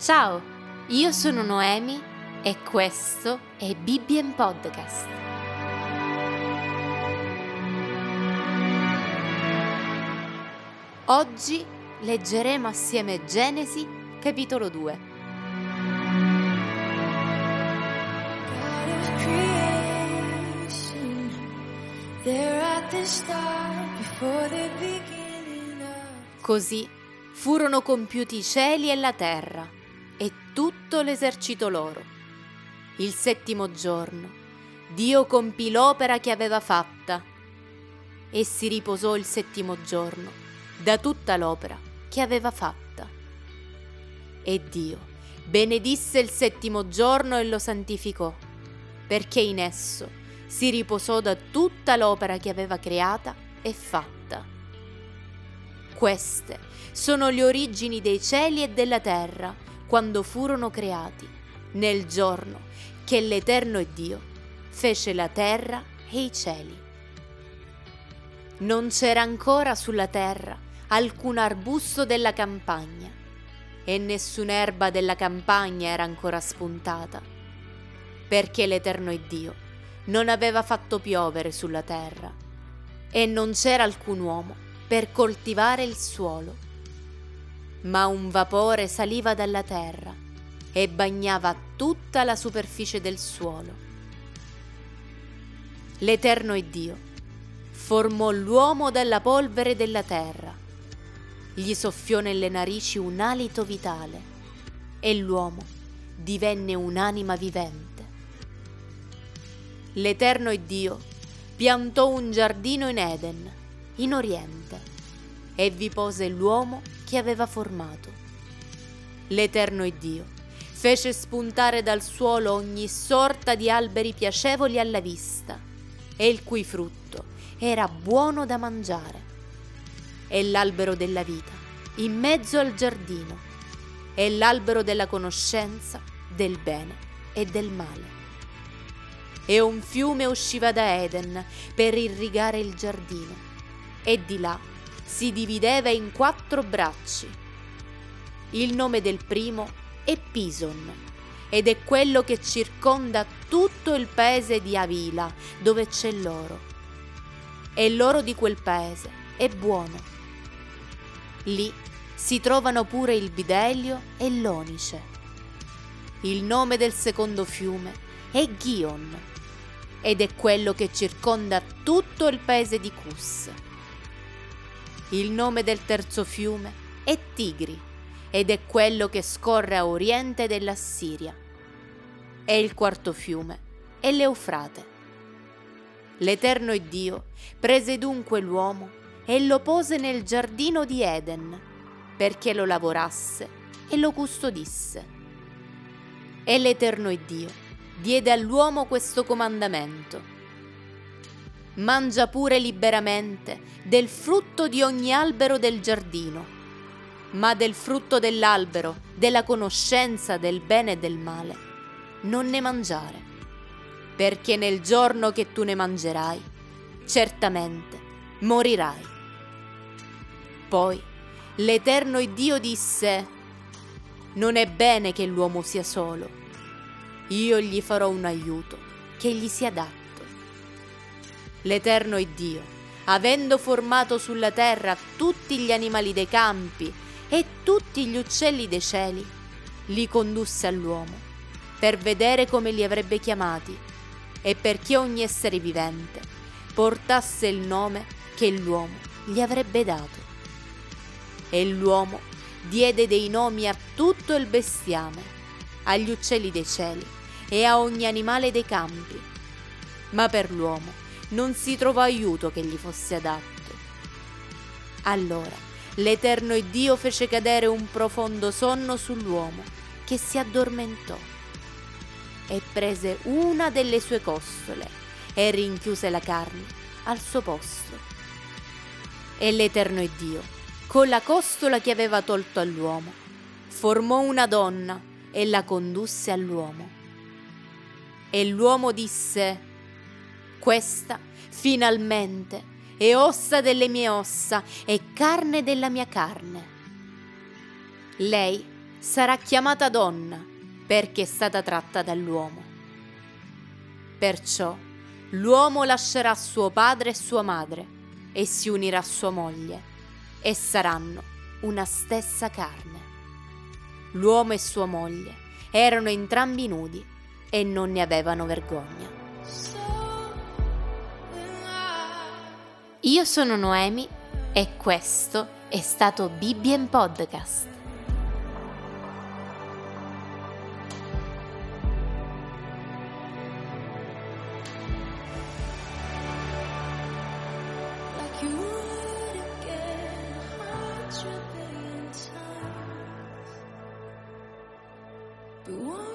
Ciao, io sono Noemi e questo è Bibbien Podcast. Oggi leggeremo assieme Genesi capitolo 2. Così furono compiuti i cieli e la terra e tutto l'esercito loro. Il settimo giorno Dio compì l'opera che aveva fatta e si riposò il settimo giorno da tutta l'opera che aveva fatta. E Dio benedisse il settimo giorno e lo santificò, perché in esso si riposò da tutta l'opera che aveva creata e fatta. Queste sono le origini dei cieli e della terra quando furono creati, nel giorno che l'Eterno Dio fece la terra e i cieli. Non c'era ancora sulla terra alcun arbusto della campagna e nessun'erba della campagna era ancora spuntata, perché l'Eterno Dio non aveva fatto piovere sulla terra e non c'era alcun uomo per coltivare il suolo. Ma un vapore saliva dalla terra e bagnava tutta la superficie del suolo. L'Eterno Dio formò l'uomo dalla polvere della terra, gli soffiò nelle narici un alito vitale e l'uomo divenne un'anima vivente. L'Eterno Dio piantò un giardino in Eden, in Oriente, e vi pose l'uomo che aveva formato. L'Eterno Dio fece spuntare dal suolo ogni sorta di alberi piacevoli alla vista, e il cui frutto era buono da mangiare. E l'albero della vita in mezzo al giardino, e l'albero della conoscenza del bene e del male e un fiume usciva da Eden per irrigare il giardino, e di là si divideva in quattro bracci. Il nome del primo è Pison, ed è quello che circonda tutto il paese di Avila, dove c'è l'oro. E l'oro di quel paese è buono. Lì si trovano pure il bidelio e l'onice. Il nome del secondo fiume è Ghion ed è quello che circonda tutto il paese di Cus. Il nome del terzo fiume è Tigri ed è quello che scorre a oriente della Siria. E il quarto fiume è l'Eufrate. L'Eterno Dio prese dunque l'uomo e lo pose nel giardino di Eden perché lo lavorasse e lo custodisse. E l'Eterno Dio diede all'uomo questo comandamento. Mangia pure liberamente del frutto di ogni albero del giardino, ma del frutto dell'albero della conoscenza del bene e del male non ne mangiare, perché nel giorno che tu ne mangerai, certamente morirai. Poi l'Eterno Dio disse, non è bene che l'uomo sia solo io gli farò un aiuto che gli sia adatto. L'Eterno Dio, avendo formato sulla terra tutti gli animali dei campi e tutti gli uccelli dei cieli, li condusse all'uomo per vedere come li avrebbe chiamati e perché ogni essere vivente portasse il nome che l'uomo gli avrebbe dato. E l'uomo diede dei nomi a tutto il bestiame, agli uccelli dei cieli e a ogni animale dei campi. Ma per l'uomo non si trovò aiuto che gli fosse adatto. Allora l'Eterno Dio fece cadere un profondo sonno sull'uomo, che si addormentò e prese una delle sue costole e rinchiuse la carne al suo posto. E l'Eterno Dio, con la costola che aveva tolto all'uomo, formò una donna e la condusse all'uomo. E l'uomo disse, questa finalmente è ossa delle mie ossa e carne della mia carne. Lei sarà chiamata donna perché è stata tratta dall'uomo. Perciò l'uomo lascerà suo padre e sua madre e si unirà a sua moglie e saranno una stessa carne. L'uomo e sua moglie erano entrambi nudi e non ne avevano vergogna. Io sono Noemi e questo è stato Bibbien Podcast. But?